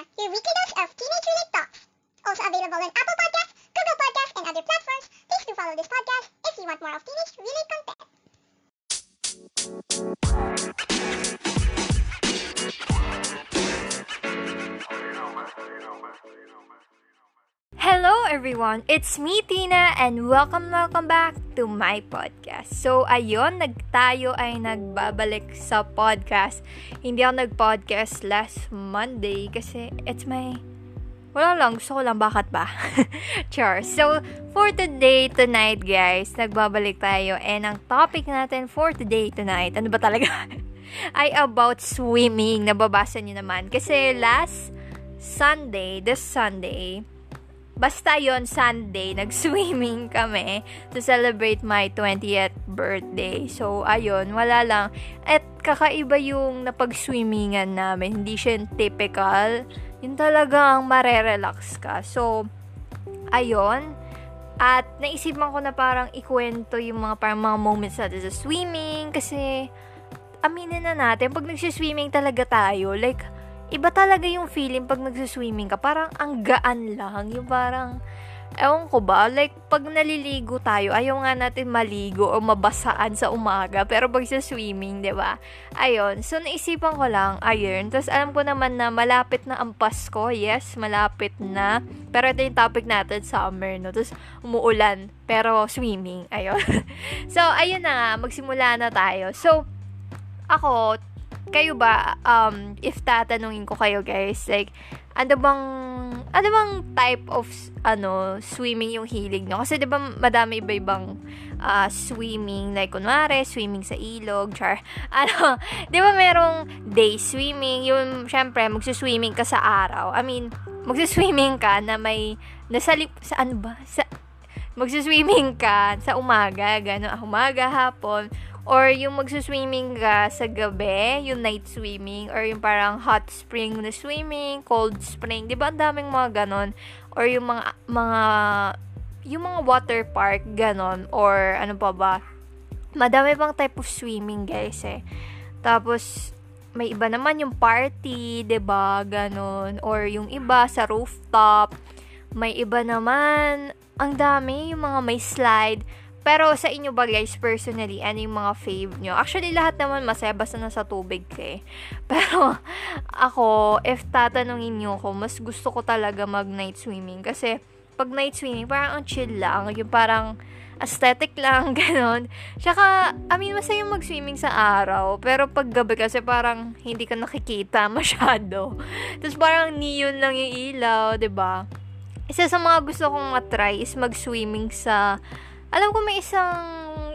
Tina, your weekly dose of teenage-related talks. Also available on Apple Podcasts, Google Podcasts, and other platforms. Please do follow this podcast if you want more of teenage-related content. Hello everyone! It's me, Tina, and welcome, welcome back to my podcast. So, ayun, nag, tayo ay nagbabalik sa podcast. Hindi ako nag-podcast last Monday kasi it's my... Wala lang, gusto ko lang, bakit ba? Char. So, for today, tonight, guys, nagbabalik tayo. And ang topic natin for today, tonight, ano ba talaga? ay about swimming. Nababasa niyo naman. Kasi last Sunday, this Sunday, Basta yon Sunday, nag-swimming kami to celebrate my 20th birthday. So, ayun, wala lang. At kakaiba yung napag-swimmingan namin. Hindi siya yung typical. Yung talagang marerelax ka. So, ayun. At naisipan ko na parang ikwento yung mga parang mga moments natin sa swimming. Kasi, aminin na natin, pag nagsiswimming talaga tayo, like, iba talaga yung feeling pag nagsiswimming ka. Parang ang gaan lang. Yung parang, ewan ko ba, like, pag naliligo tayo, ayaw nga natin maligo o mabasaan sa umaga. Pero pag sa swimming, di ba? Ayun. So, naisipan ko lang, ayun. Tapos, alam ko naman na malapit na ang Pasko. Yes, malapit na. Pero ito yung topic natin, summer, no? Tapos, umuulan. Pero, swimming. Ayun. so, ayun na nga. Magsimula na tayo. So, ako, kayo ba, um, if tatanungin ko kayo guys, like, ano bang, ano bang type of, ano, swimming yung hilig nyo? Kasi, di ba, madami iba-ibang uh, swimming, like, kunwari, swimming sa ilog, char, ano, di ba merong day swimming, yung, syempre, magsuswimming ka sa araw. I mean, magsuswimming ka na may, nasa, sa ano ba, sa, magsuswimming ka sa umaga, gano'n, umaga, hapon, or yung magsuswimming ka sa gabi, yung night swimming, or yung parang hot spring na swimming, cold spring, di ba ang daming mga ganon, or yung mga, mga, yung mga water park, ganon, or ano pa ba, madami pang type of swimming, guys, eh. Tapos, may iba naman yung party, 'di ba? Ganon. Or yung iba sa rooftop. May iba naman, ang dami, yung mga may slide. Pero sa inyo ba guys, personally, ano yung mga fave nyo? Actually, lahat naman masaya basta nasa tubig ka eh. Pero ako, if tatanungin nyo ko, mas gusto ko talaga mag night swimming. Kasi pag night swimming, parang ang chill lang. Yung parang aesthetic lang, ganon. Tsaka, I mean, masaya mag-swimming sa araw. Pero pag gabi kasi parang hindi ka nakikita masyado. Tapos parang neon lang yung ilaw, ba? Isa sa mga gusto kong matry is mag-swimming sa alam ko may isang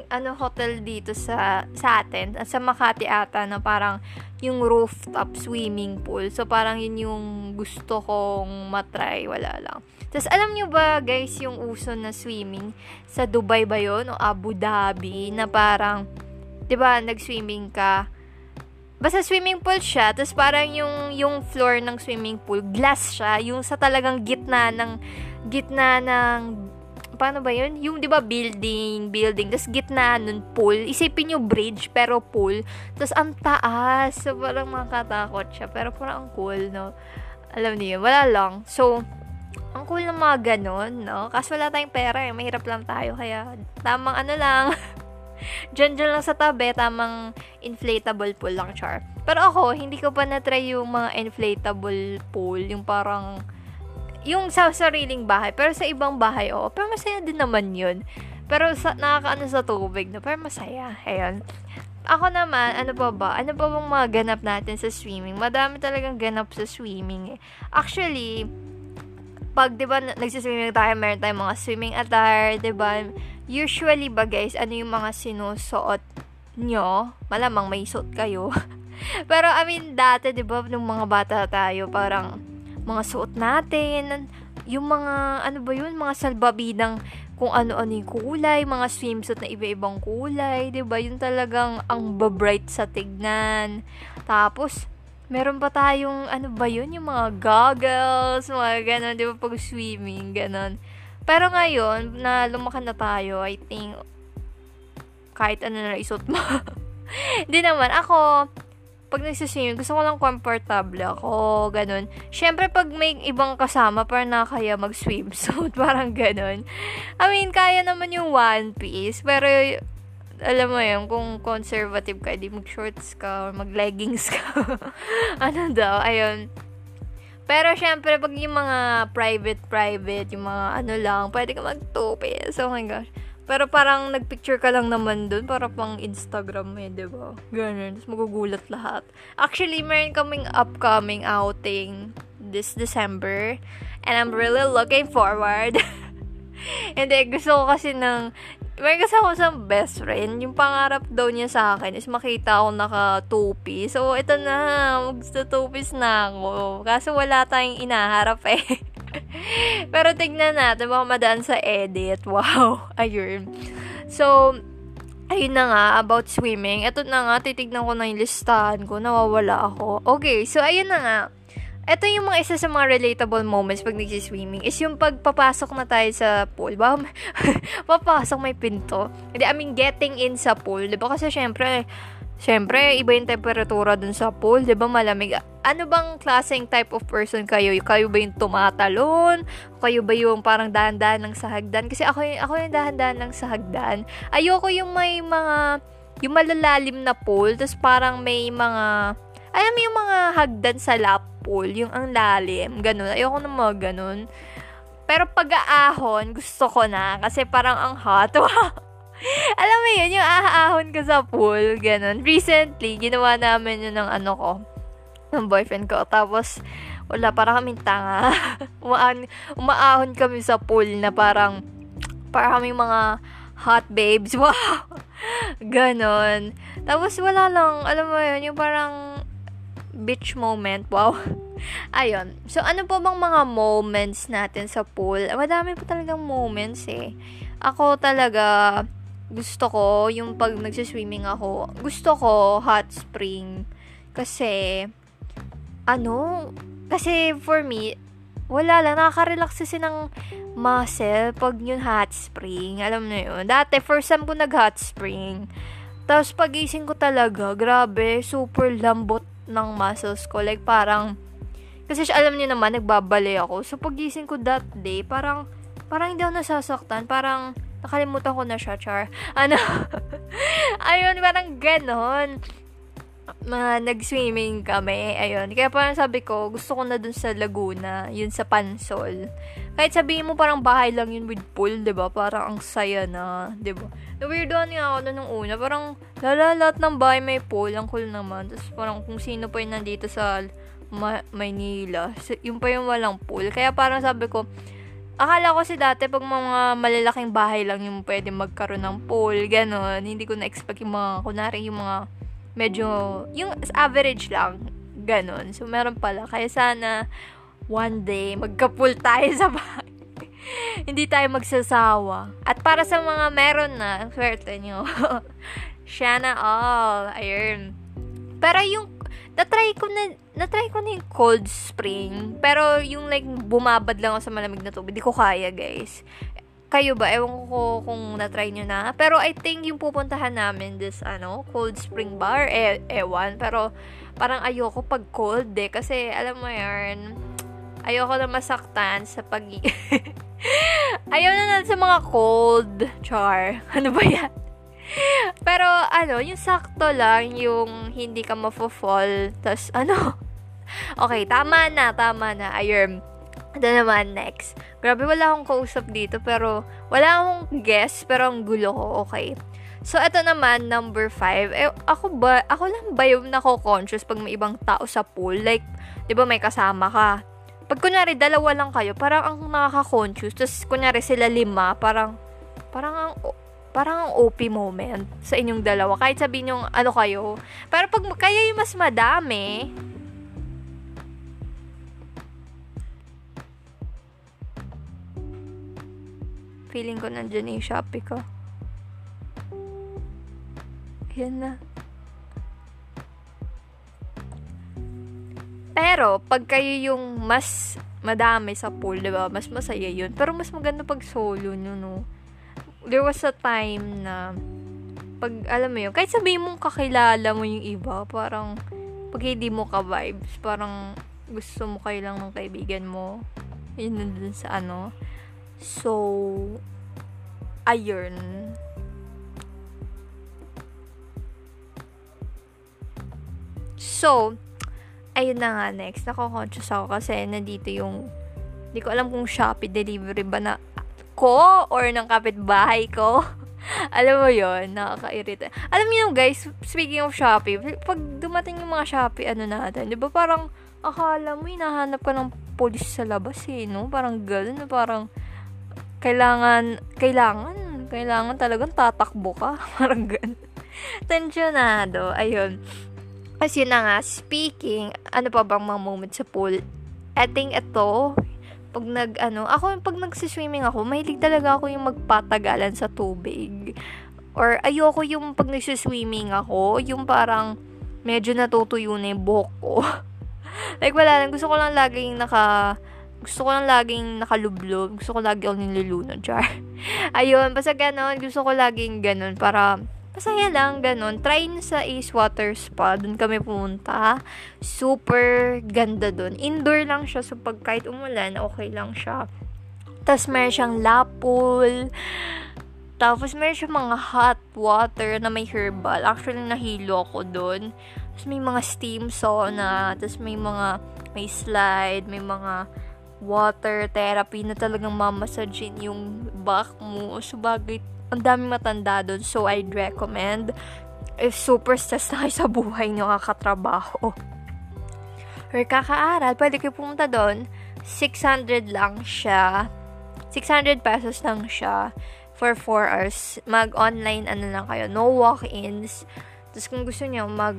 ano hotel dito sa sa atin sa Makati ata na parang yung rooftop swimming pool. So parang yun yung gusto kong matry, wala lang. Tapos alam nyo ba guys yung uso na swimming sa Dubai ba yun o Abu Dhabi na parang 'di ba nag-swimming ka Basta swimming pool siya, tapos parang yung yung floor ng swimming pool, glass siya, yung sa talagang gitna ng gitna ng paano ba yun? Yung, di ba, building, building, tapos gitna nun, pool. Isipin nyo bridge, pero pool. Tapos ang taas. So, parang makatakot siya. Pero parang ang cool, no? Alam niyo wala lang. So, ang cool ng mga ganon, no? Kasi wala tayong pera, eh. Mahirap lang tayo. Kaya, tamang ano lang. Diyan, dyan lang sa tabi, tamang inflatable pool lang, char. Pero ako, hindi ko pa na-try yung mga inflatable pool. Yung parang, yung sa sariling bahay. Pero sa ibang bahay, oo. Pero masaya din naman yun. Pero sa, nakakaano sa tubig, no? Pero masaya. Ayun. Ako naman, ano pa ba? Ano pa bang mga ganap natin sa swimming? Madami talagang ganap sa swimming eh. Actually, pag 'di ba nagsiswimming tayo, meron tayong mga swimming attire, 'di ba? Usually ba guys, ano yung mga sinusuot nyo? Malamang may suot kayo. Pero I mean, dati 'di ba nung mga bata tayo, parang mga suot natin, yung mga, ano ba yun, mga salbabidang kung ano-ano yung kulay, mga swimsuit na iba-ibang kulay, 'di ba? Yun talagang ang bright sa tignan. Tapos meron pa tayong ano ba yun, yung mga goggles, mga ganun, 'di ba pag swimming, ganun. Pero ngayon, na lumaki na tayo, I think kahit ano na isuot mo. Hindi naman ako pag nagsiswimming, gusto ko lang comfortable ako, ganun. Siyempre, pag may ibang kasama, parang nakakaya mag-swimsuit, parang ganun. I mean, kaya naman yung one piece, pero alam mo yun, kung conservative ka, di mag-shorts ka or mag-leggings ka. ano daw, ayun. Pero syempre, pag yung mga private-private, yung mga ano lang, pwede ka mag-two Oh my gosh. Pero parang nagpicture ka lang naman dun para pang Instagram eh, di ba? Ganun. Tapos magugulat lahat. Actually, meron kaming upcoming outing this December. And I'm really looking forward. Hindi, gusto ko kasi ng may kasama ko sa best friend, yung pangarap daw niya sa akin is makita ako naka two-piece. So, ito na, magsa two-piece na ako. Kaso wala tayong inaharap eh. Pero tignan natin, baka madaan sa edit. Wow, ayun. So, ayun na nga, about swimming. Ito na nga, titignan ko na yung listahan ko, nawawala ako. Okay, so ayun na nga ito yung mga isa sa mga relatable moments pag nagsiswimming is yung pagpapasok na tayo sa pool. Ba, papasok may pinto. Hindi, I mean, getting in sa pool. Diba? Kasi syempre, syempre, iba yung temperatura dun sa pool. Diba? Malamig. Ano bang klaseng type of person kayo? Kayo ba yung tumatalon? Kayo ba yung parang dahan-dahan ng sahagdan? Kasi ako, yung, ako yung dahan-dahan ng sahagdan. Ayoko yung may mga, yung malalalim na pool. Tapos parang may mga, alam mo yung mga hagdan sa lap pool, yung ang lalim, ganun. Ayoko na mga ganun. Pero pag-aahon, gusto ko na. Kasi parang ang hot. Alam mo yun, yung aahon ka sa pool, ganun. Recently, ginawa namin yun ng ano ko, ng boyfriend ko. Tapos, wala, parang kaming tanga. Umaan, umaahon kami sa pool na parang, parang kaming mga hot babes. Wow! Ganon. Tapos, wala lang, alam mo yun, yung parang, beach moment. Wow. Ayun. So, ano po bang mga moments natin sa pool? Madami po talagang moments eh. Ako talaga, gusto ko, yung pag nagsiswimming ako, gusto ko hot spring. Kasi, ano, kasi for me, wala lang, nakaka-relax kasi ng muscle pag yung hot spring. Alam mo yun. Dati, first time ko nag-hot spring. Tapos, pagising ko talaga, grabe, super lambot ng muscles ko. Like, parang, kasi alam niyo naman, nagbabali ako. So, pagising ko that day, parang, parang hindi ako nasasaktan. Parang, nakalimutan ko na siya, char. Ano? Ayun, parang ganon. Mga nag-swimming kami. Ayun. Kaya parang sabi ko, gusto ko na dun sa Laguna. Yun sa Pansol. Kahit sabihin mo parang bahay lang yun with pool, ba diba? Parang ang saya na, ba diba? Na-weirdoan nga ako nung una. Parang, lala, lahat ng bahay may pool. Ang cool naman. Tapos parang kung sino pa yung nandito sa Ma- Maynila. Yung pa yung walang pool. Kaya parang sabi ko, akala ko si dati pag mga malalaking bahay lang yung pwede magkaroon ng pool, ganon. Hindi ko na-expect yung mga, kunwari yung mga medyo, yung average lang, ganon. So, meron pala. Kaya sana, one day, magka-pool tayo sa bahay. hindi tayo magsasawa. At para sa mga meron na, swerte nyo. Siya na all. Ayun. Pero yung, na-try ko na, na-try ko na yung cold spring. Pero yung like, bumabad lang ako sa malamig na tubig. Hindi ko kaya, guys. Kayo ba? Ewan ko kung na-try nyo na. Pero I think yung pupuntahan namin this, ano, cold spring bar, e ewan. Pero, parang ayoko pag cold eh. Kasi, alam mo yun, ayoko na masaktan sa pag Ayaw na natin sa mga cold char. Ano ba yan? Pero, ano, yung sakto lang, yung hindi ka mafo-fall. Tapos, ano? Okay, tama na, tama na. Ayun. Ito naman, next. Grabe, wala akong kausap dito, pero wala akong guess, pero ang gulo ko, okay. So, ito naman, number five. Eh, ako ba, ako lang ba yung nako-conscious pag may ibang tao sa pool? Like, di ba may kasama ka? pag kunyari, dalawa lang kayo, parang ang nakaka-conscious. Tapos, kunyari, sila lima, parang, parang ang, parang ang OP moment sa inyong dalawa. Kahit sabihin yung ano kayo. Pero pag kayo yung mas madami, feeling ko nandyan yung Shopee ko. Yan na. Pero, pag kayo yung mas madami sa pool, di ba? Mas masaya yun. Pero mas maganda pag solo nyo, no? There was a time na pag, alam mo yun, kahit sabihin mong kakilala mo yung iba, parang, pag hindi mo ka vibes, parang gusto mo kayo lang ng kaibigan mo. Yun nandun sa ano. So, ayun. So, ayun na nga next. Nako-conscious ako kasi nandito yung hindi ko alam kung Shopee delivery ba na ko or ng kapitbahay ko. alam mo yon nakakairita. Alam niyo guys, speaking of Shopee, pag dumating yung mga Shopee ano natin, 'di ba parang akala mo hinahanap ka ng pulis sa labas eh, no? Parang gano'n, parang kailangan, kailangan, kailangan talagang tatakbo ka. Parang gano'n. Tensionado. Ayun. Kasi na nga, speaking, ano pa bang mga moments sa pool? I think ito, pag nag, ano, ako, pag nagsiswimming ako, mahilig talaga ako yung magpatagalan sa tubig. Or, ayoko yung pag nagsiswimming ako, yung parang, medyo natutuyo na yung buhok ko. like, wala lang. Gusto ko lang laging naka, gusto ko lang laging nakalublob. Gusto ko lagi ako nilulunod, char. Ayun, basta ganon. Gusto ko laging ganon para masaya lang, ganon. Try nyo sa Ace Water Spa. Doon kami pumunta. Super ganda doon. Indoor lang siya. So, pag kahit umulan, okay lang siya. Tapos, meron siyang lapol. Tapos, meron siyang mga hot water na may herbal. Actually, nahilo ako doon. Tapos, may mga steam sauna. Tapos, may mga, may slide, may mga water therapy na talagang mamassagin yung back mo. So, bagay, ang daming matanda doon. So, I'd recommend. If super stress na kayo sa buhay nyo kakatrabaho or kakaaral, pwede kayo pumunta doon. 600 lang siya. 600 pesos lang siya for 4 hours. Mag-online ano lang kayo. No walk-ins. Tapos kung gusto niyo mag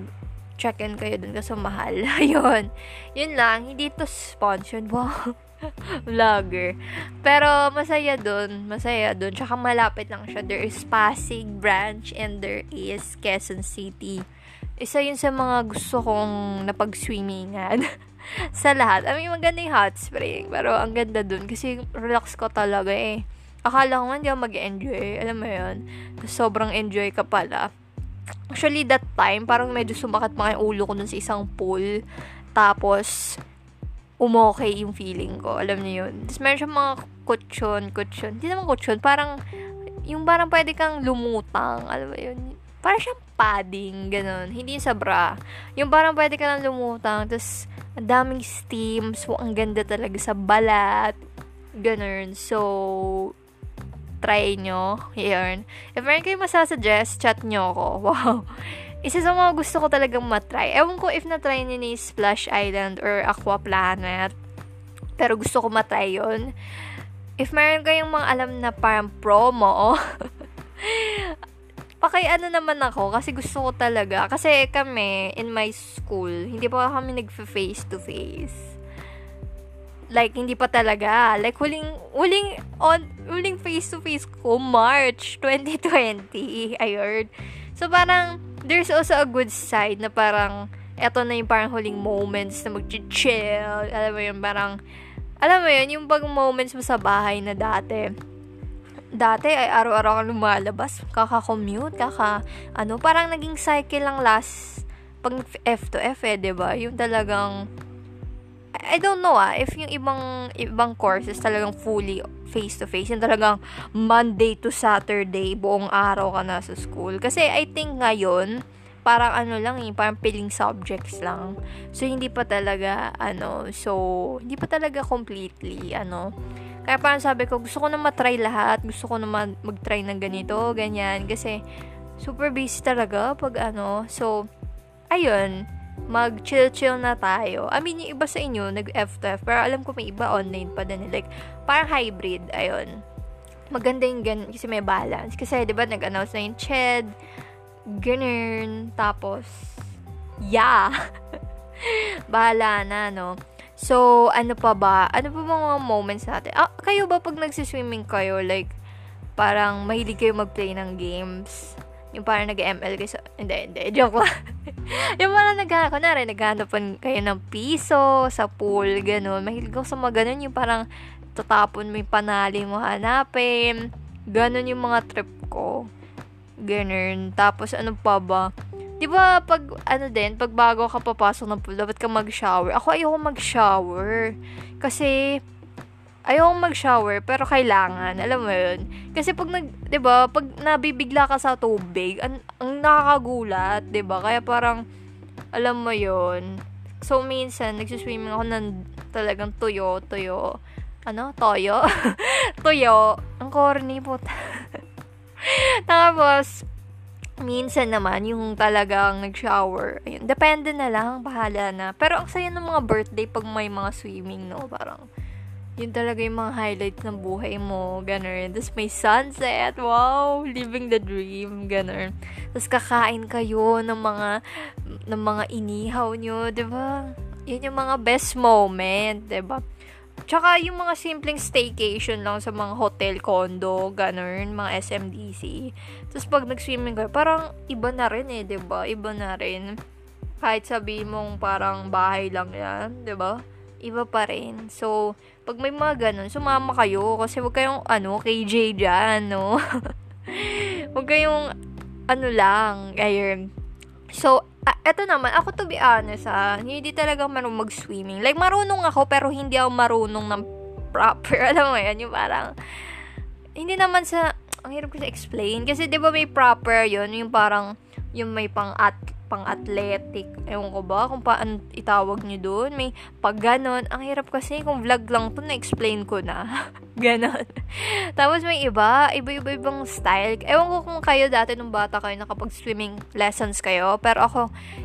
check-in kayo dun kasi mahal. Ayun. Yun lang. Hindi to sponsored. Wow. vlogger. Pero masaya dun, masaya dun. Tsaka malapit lang siya. There is Pasig branch and there is Quezon City. Isa yun sa mga gusto kong napag-swimmingan. sa lahat. I mean, maganda yung hot spring. Pero ang ganda dun kasi relax ko talaga eh. Akala ko hindi ako mag-enjoy. Alam mo yun? Sobrang enjoy ka pala. Actually, that time, parang medyo sumakat yung ulo ko dun sa isang pool. Tapos, umokay yung feeling ko. Alam niyo yun. Tapos meron siyang mga kutsyon, kutsyon. Hindi naman kutsyon. Parang, yung parang pwede kang lumutang. Alam mo yun? Parang siyang padding, ganun. Hindi sa bra. Yung parang pwede ka lang lumutang. Tapos, ang daming steam. So, ang ganda talaga sa balat. Ganun. So, try nyo. Yun. If meron kayo masasuggest, chat nyo ako. Wow isa sa mga gusto ko talagang matry. Ewan ko if na-try niyo ni Splash Island or Aqua Planet. Pero gusto ko matry yon If meron kayong mga alam na parang promo, paki ano naman ako kasi gusto ko talaga. Kasi kami, in my school, hindi pa kami nag-face to face. Like, hindi pa talaga. Like, huling, huling, on, huling face to face ko, March 2020. I heard. So, parang, there's also a good side na parang, eto na yung parang huling moments na mag-chill. Alam mo yun, parang, alam mo yun, yung pag moments mo sa bahay na dati, dati ay araw-araw kang lumalabas, kaka-commute, kaka, ano, parang naging cycle lang last, pag F to F eh, ba diba? Yung talagang, I don't know ah, if yung ibang, ibang courses talagang fully face-to-face. Yung talagang Monday to Saturday, buong araw ka na sa school. Kasi I think ngayon, parang ano lang eh, parang piling subjects lang. So, hindi pa talaga, ano, so, hindi pa talaga completely, ano. Kaya parang sabi ko, gusto ko na matry lahat. Gusto ko na mag-try ng ganito, ganyan. Kasi, super busy talaga pag ano. So, ayun mag-chill-chill na tayo. I mean, yung iba sa inyo, nag-F2F, pero alam ko may iba online pa din. Like, parang hybrid, ayun. Maganda yung ganun, kasi may balance. Kasi, di ba, nag-announce na yung CHED, ganun, tapos, yeah. Bahala na, no? So, ano pa ba? Ano pa mga moments natin? Ah, kayo ba pag nagsiswimming kayo, like, parang mahilig kayo mag-play ng games? Yung parang nag-ML kayo sa... Hindi, hindi. Joke lang. yung parang nag kunwari, naghahanapan kayo ng piso sa pool, ganun. Mahilig ako sa mga ganun. Yung parang tatapon mo yung panali mo hanapin. Ganun yung mga trip ko. Ganun. Tapos ano pa ba? 'di ba pag ano din, pag bago ka papasok ng pool, dapat ka mag-shower. Ako ayoko mag-shower kasi ayoko mag-shower pero kailangan, alam mo 'yun. Kasi pag nag 'di ba, pag nabibigla ka sa tubig, ang, ang nakakagulat, 'di ba? Kaya parang alam mo 'yun. So minsan nagsiswimming ako ng talagang tuyo, tuyo. Ano? Toyo? tuyo. Ang corny po. Tapos, minsan naman, yung talagang nag-shower, ayun, depende na lang, bahala na. Pero ang saya ng mga birthday pag may mga swimming, no? Parang, yun talaga yung mga highlights ng buhay mo, ganun. Tapos may sunset, wow, living the dream, ganun. Tapos kakain kayo ng mga, ng mga inihaw nyo, ba? Yun yung mga best moment, ba? Tsaka yung mga simpleng staycation lang sa mga hotel, condo, ganun, mga SMDC. Tapos pag nag-swimming kayo, parang iba na rin eh, ba? Iba na rin. Kahit sabihin mong parang bahay lang 'yan, ba? Iba pa rin. So, pag may mga ganun, sumama kayo kasi wag kayong ano, KJ diyan, no. wag kayong ano lang, ayun. So, uh, naman, ako to be honest ha, hindi talaga marunong mag-swimming. Like, marunong ako, pero hindi ako marunong ng proper. Alam mo yan, yung parang, hindi naman sa, ang hirap ko sa explain. Kasi, di ba may proper yun, yung parang, yung may pang at pang-athletic. Ewan ko ba kung paan itawag nyo doon. May pag ganon. Ang hirap kasi kung vlog lang to, na-explain ko na. ganon. Tapos may iba, iba-iba ibang style. Ewan ko kung kayo dati nung bata kayo nakapag-swimming lessons kayo. Pero ako,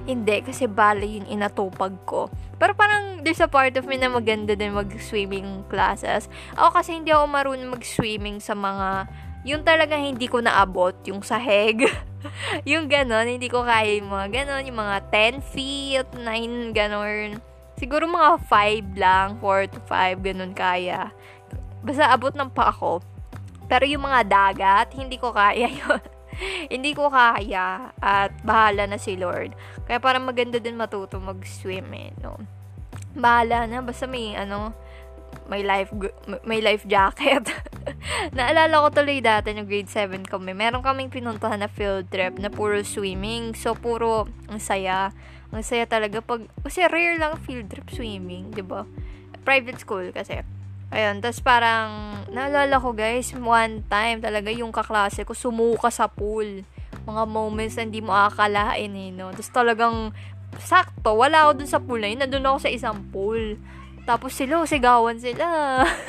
hindi. Kasi bali yung inatupag ko. Pero parang there's a part of me na maganda din mag-swimming classes. Ako kasi hindi ako marunong mag-swimming sa mga yung talaga hindi ko naabot, yung saheg. yung ganon, hindi ko kaya yung mga ganon, yung mga 10 feet, 9, ganon. Siguro mga 5 lang, 4 to 5, ganon kaya. Basta abot ng pa ako. Pero yung mga dagat, hindi ko kaya yun. hindi ko kaya at bahala na si Lord. Kaya parang maganda din matuto mag-swim eh, no? Bahala na, basta may ano, may life may life jacket. Naalala ko tuloy dati ng grade 7 kami. Meron kaming pinuntahan na field trip na puro swimming. So puro ang saya. Ang saya talaga pag kasi rare lang field trip swimming, 'di ba? Private school kasi. Ayun, tapos parang, naalala ko guys, one time talaga yung kaklase ko sumuka sa pool. Mga moments na hindi mo akalain eh, no? Tapos talagang, sakto, wala ako dun sa pool na yun, nandun ako sa isang pool. Tapos sila, sigawan sila.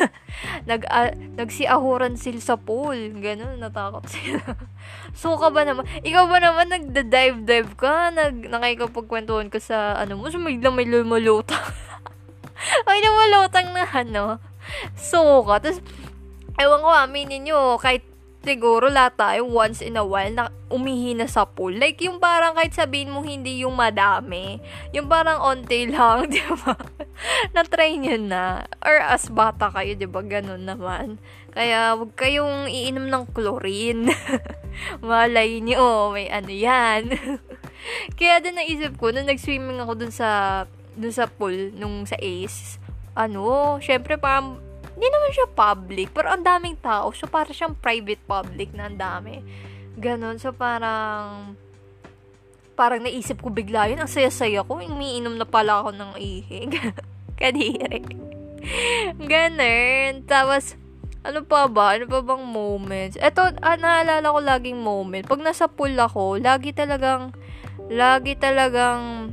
Nag, uh, nagsiahuran sila sa pool. Ganun, natakot sila. so ka ba naman? Ikaw ba naman nagda-dive-dive ka? Nag, nakikapagkwentuhan ka sa, ano mo, so biglang may lumulutang. may lumulutang na, ano, so ka. Tapos, ewan ko, aminin nyo, kahit siguro lahat tayo once in a while na umihi na sa pool. Like, yung parang kahit sabihin mo hindi yung madami. Yung parang onte lang, di ba? Na-try nyo na. Or as bata kayo, di ba? Ganun naman. Kaya, wag kayong iinom ng chlorine. Malay nyo, may ano yan. Kaya din naisip ko, nung nag-swimming ako dun sa, dun sa pool, nung sa Ace, ano, syempre parang hindi naman siya public, pero ang daming tao. So, para siyang private public na ang dami. Ganon. So, parang, parang naisip ko bigla yun. Ang saya-saya ko. Umiinom na pala ako ng ihig. Kadiri. Ganon. Tapos, ano pa ba? Ano pa bang moments? Ito, ah, naalala ko laging moment. Pag nasa pool ako, lagi talagang, lagi talagang,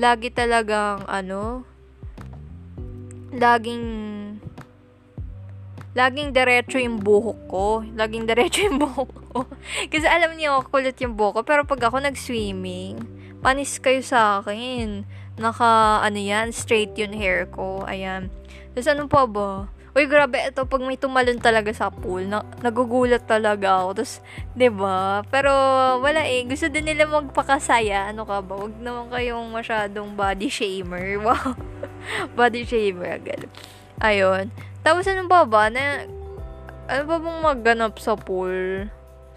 lagi talagang, ano, laging laging diretso yung buhok ko. Laging diretso yung buhok ko. Kasi alam niyo, kulit yung buhok ko. Pero pag ako nag-swimming, panis kayo sa akin. Naka, ano yan, straight yung hair ko. Ayan. Tapos ano pa ba? Uy, grabe, ito, pag may tumalon talaga sa pool, na, nagugulat talaga ako. Tapos, ba diba? Pero, wala eh. Gusto din nila magpakasaya. Ano ka ba? Huwag naman kayong masyadong body shamer. Wow. body shamer. Agad. Ayun. Tapos ano ba ba na ano ba bang magganap sa pool?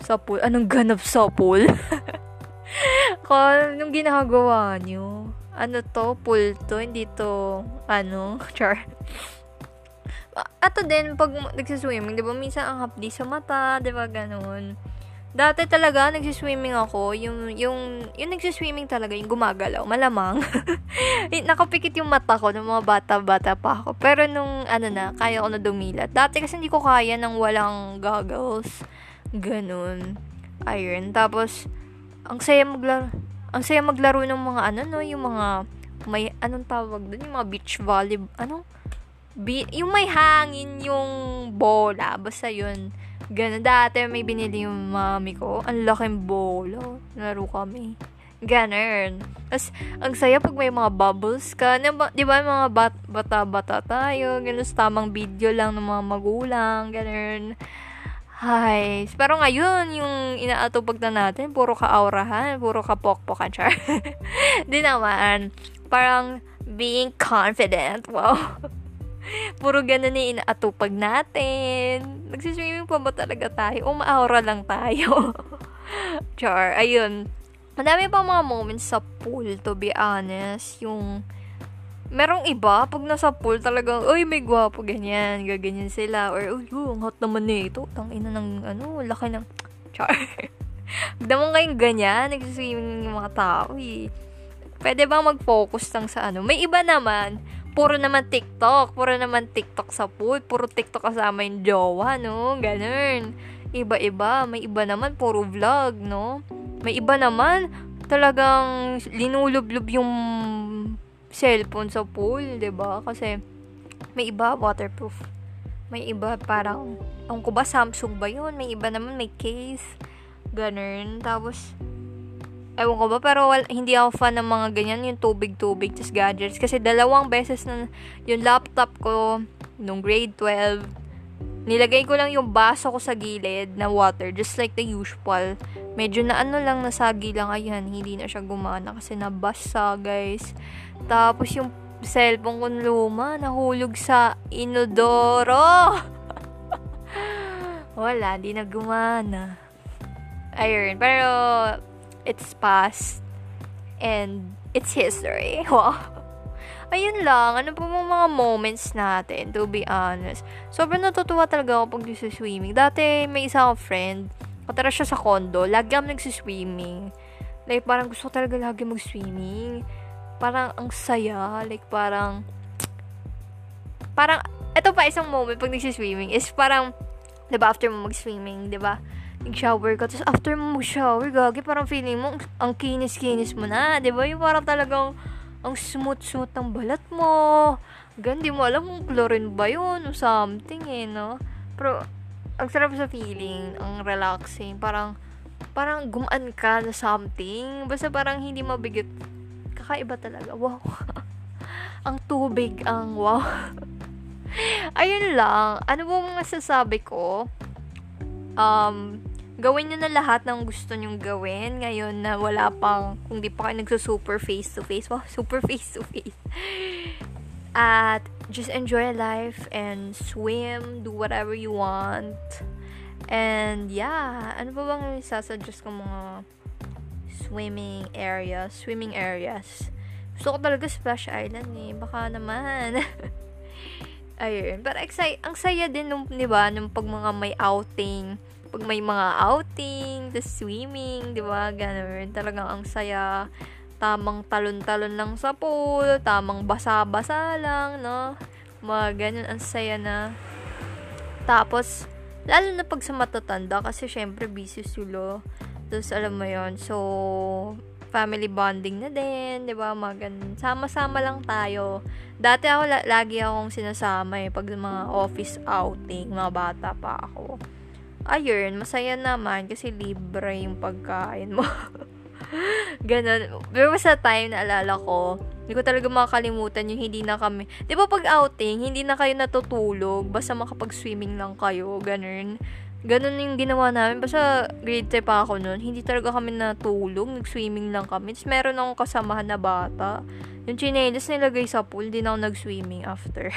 Sa pool? Anong ganap sa pool? Kung yung ginagawa nyo. Ano to? Pool to? Hindi to, ano, char. Ato din, pag nagsiswimming, di ba, minsan ang hapdi sa mata, di ba, ganun. Dati talaga, nagsiswimming ako. Yung, yung, yung nagsiswimming talaga, yung gumagalaw. Malamang. Nakapikit yung mata ko ng mga bata-bata pa ako. Pero nung, ano na, kaya ko na dumilat. Dati kasi hindi ko kaya nang walang goggles. Ganun. Ayun. Tapos, ang saya maglaro. Ang saya maglaro ng mga ano, no? Yung mga, may, anong tawag doon? Yung mga beach volley, ano? Be, yung may hangin yung bola. Basta yun Ganun. Dati may binili yung mami ko. Ang laking bolo. Laro kami. Ganun. Tapos, ang saya pag may mga bubbles ka. Di ba, mga bat- bata-bata tayo. Ganun, tamang video lang ng mga magulang. Ganun. Hi. Pero ngayon, yung inaatupag na natin, puro ka-aurahan, puro ka-pokpokan, char. Di naman. Parang being confident. Wow. Puro ganun na inaatupag natin. Nagsiswimming pa ba talaga tayo? O maaura lang tayo? Char, ayun. Madami pa mga moments sa pool, to be honest. Yung, merong iba, pag nasa pool talagang, uy, may gwapo, ganyan, gaganyan sila. Or, uy, oh, ang hot naman nito. Tangina ng, ano, laki ng, char. Damang kayong ganyan, nagsiswimming yung mga tao, eh. Pwede bang mag-focus lang sa ano? May iba naman, puro naman TikTok, puro naman TikTok sa pool, puro TikTok kasama yung jowa, no? Ganun. Iba-iba, may iba naman puro vlog, no? May iba naman talagang linulublob yung cellphone sa pool, ba? Kasi may iba waterproof. May iba parang ang ko ba Samsung ba 'yun? May iba naman may case. Ganun. Tapos ewan ko ba, pero wal, hindi ako fan ng mga ganyan, yung tubig-tubig, tas gadgets. Kasi dalawang beses na yung laptop ko, nung grade 12, nilagay ko lang yung baso ko sa gilid na water, just like the usual. Medyo na ano lang, nasagi lang, ayan, hindi na siya gumana kasi nabasa, guys. Tapos yung cellphone ko luma, nahulog sa inodoro. Wala, di na gumana. Ayun, pero it's past and it's history. Wow. Ayun lang, ano po mga moments natin, to be honest. Sobrang natutuwa talaga ako pag swimming. Dati, may isa akong friend, katara siya sa condo, lagi kami nagsiswimming. Like, parang gusto ko talaga lagi mag-swimming. Parang, ang saya. Like, parang, parang, ito pa isang moment pag nagsiswimming is parang, diba, after mo mag-swimming, diba, nag-shower ka, tapos after mo mag-shower, gagi, parang feeling mo, ang kinis-kinis mo na, di ba? Yung parang talagang, ang smooth-smooth ng balat mo. Gan, di mo alam kung chlorine ba yun o something eh, no? Pero, ang sarap sa feeling, ang relaxing, parang, parang gumaan ka na something, basta parang hindi mabigat. Kakaiba talaga, wow. ang tubig, ang wow. Ayun lang, ano ba masasabi ko? Um, gawin nyo na lahat ng gusto nyong gawin ngayon na wala pang, kung di pa kayo nagsusuper face to face. Wow, super face to face. At just enjoy life and swim, do whatever you want. And yeah, ano pa bang isasuggest ko mga swimming areas, swimming areas. Gusto ko talaga Splash Island eh. Baka naman. Ayun. Pero excited, ang saya din nung, di ba, nung pag mga may outing pag may mga outing, the swimming, di ba? Ganun. Talagang ang saya. Tamang talon-talon lang sa pool, tamang basa-basa lang, no? Mga ganun, ang saya na. Tapos, lalo na pag sa matatanda, kasi syempre busy sila. Tapos, alam mo yon So, family bonding na din, di ba? Mga ganun. Sama-sama lang tayo. Dati ako, la- lagi akong sinasama eh, pag mga office outing, mga bata pa ako ayun, masaya naman kasi libre yung pagkain mo. Ganon. Pero sa time na alala ko, hindi ko talaga makakalimutan yung hindi na kami. Di ba pag outing, hindi na kayo natutulog, basta makapag-swimming lang kayo, ganun. Ganun yung ginawa namin. Basta grade 3 pa ako noon, hindi talaga kami natulog, nag-swimming lang kami. Tapos meron akong kasamahan na bata. Yung chinelas nilagay sa pool, din ako nag-swimming after.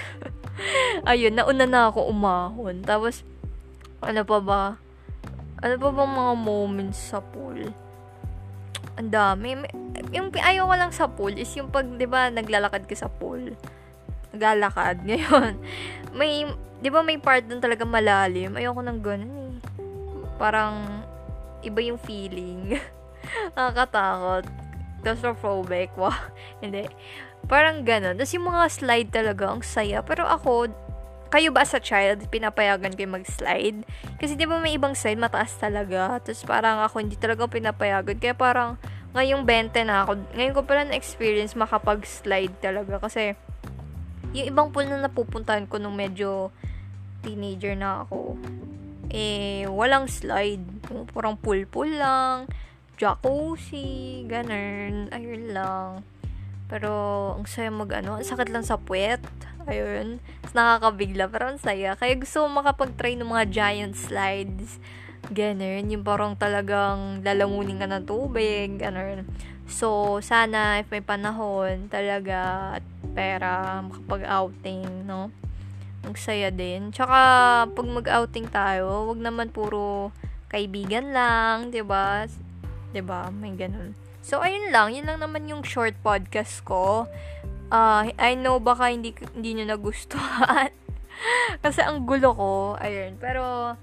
Ayun, nauna na ako umahon. Tapos, ano pa ba? Ano pa bang mga moments sa pool? Ang dami. Yung ayaw ko lang sa pool is yung pag, di ba, naglalakad ka sa pool. Naglalakad. Ngayon, may, di ba may part doon talaga malalim? Ayoko nang ganun eh. Parang, iba yung feeling. Nakakatakot. Claustrophobic. Wow. Hindi. Parang ganun. Tapos yung mga slide talaga, ang saya. Pero ako, kayo ba sa child, pinapayagan kayo mag-slide? Kasi di ba may ibang slide, mataas talaga. Tapos parang ako, hindi talaga pinapayagan. Kaya parang, ngayong 20 na ako, ngayon ko pala na-experience makapag-slide talaga. Kasi, yung ibang pool na napupuntahan ko nung medyo teenager na ako, eh, walang slide. Parang pool-pool lang, jacuzzi, ganun, ayun lang. Pero, ang saya mag ano, ang sakit lang sa puwet. Ayun. Nakakabigla, pero ang saya. Kaya gusto ko makapag-try ng mga giant slides. Ganun. Yung parang talagang lalamunin ka ng tubig. Ganun. So, sana if may panahon talaga at pera, makapag-outing, no? Ang saya din. Tsaka, pag mag-outing tayo, wag naman puro kaibigan lang, 'di ba? 'Di ba? May ganun. So, ayun lang. Yun lang naman yung short podcast ko. Uh, I know baka hindi, hindi nyo nagustuhan. Kasi ang gulo ko. Ayun. Pero,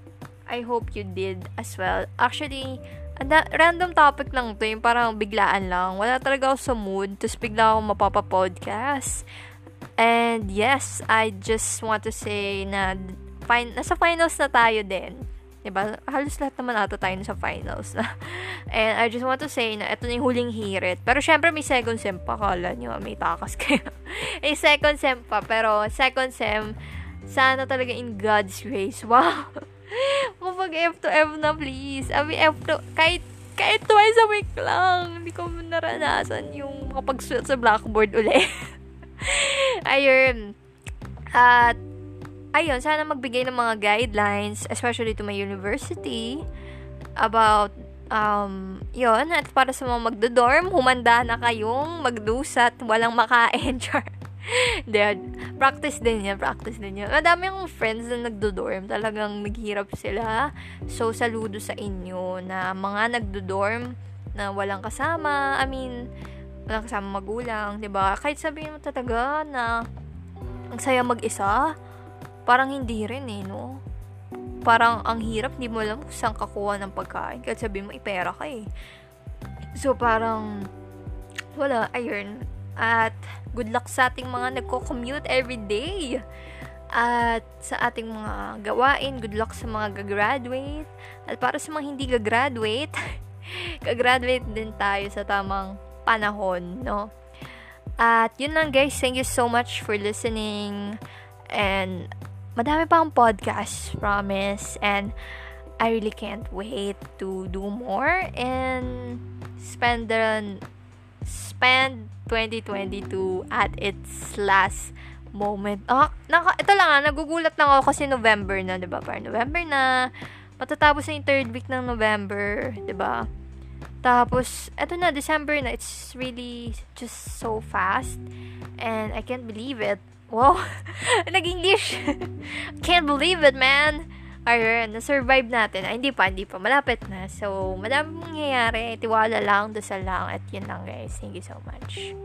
I hope you did as well. Actually, anda, random topic lang to. Yung parang biglaan lang. Wala talaga ako sa mood. Tapos bigla ako mapapa-podcast. And yes, I just want to say na fin- nasa finals na tayo din. Diba? Halos lahat naman ata tayo sa finals na. And I just want to say na ito na yung huling hirit. Pero syempre may second sem pa. Kala nyo, may takas kayo. may second sem pa. Pero second sem, sana talaga in God's grace. Wow! Kapag F to F na please. I mean, F to, kahit, kahit twice a week lang. Hindi ko naranasan yung makapagsulat sa blackboard ulit. Ayun. At, ayun, sana magbigay ng mga guidelines, especially to my university, about, um, yon at para sa mga magdo-dorm, humanda na kayong magdusat, walang makain, char. Then, practice din yan, practice din yan. Madami akong friends na nagdo-dorm, talagang naghirap sila. So, saludo sa inyo na mga nagdo-dorm na walang kasama, I mean, walang kasama magulang, 'di ba? Kahit sabihin mo talaga na ang saya mag-isa, parang hindi rin eh, no? Parang ang hirap, hindi mo alam kung saan kakuha ng pagkain. Kahit sabihin mo, ipera ka eh. So, parang, wala, ayun. At, good luck sa ating mga nagko-commute every day. At sa ating mga gawain, good luck sa mga gagraduate. At para sa mga hindi gagraduate, gagraduate din tayo sa tamang panahon, no? At yun lang guys, thank you so much for listening. And madami pa akong podcast, promise. And I really can't wait to do more and spend the spend 2022 at its last moment. Ah, naka, ito lang ah, nagugulat lang ako kasi November na, 'di ba? Parang November na. Matatapos na yung third week ng November, 'di ba? Tapos, eto na, December na. It's really just so fast. And I can't believe it. Wow! Nag-English! can't believe it, man! Ayun, na-survive natin. Ay, hindi pa, hindi pa. Malapit na. So, madami mangyayari. Tiwala lang, dasal lang. At yun lang, guys. Thank you so much.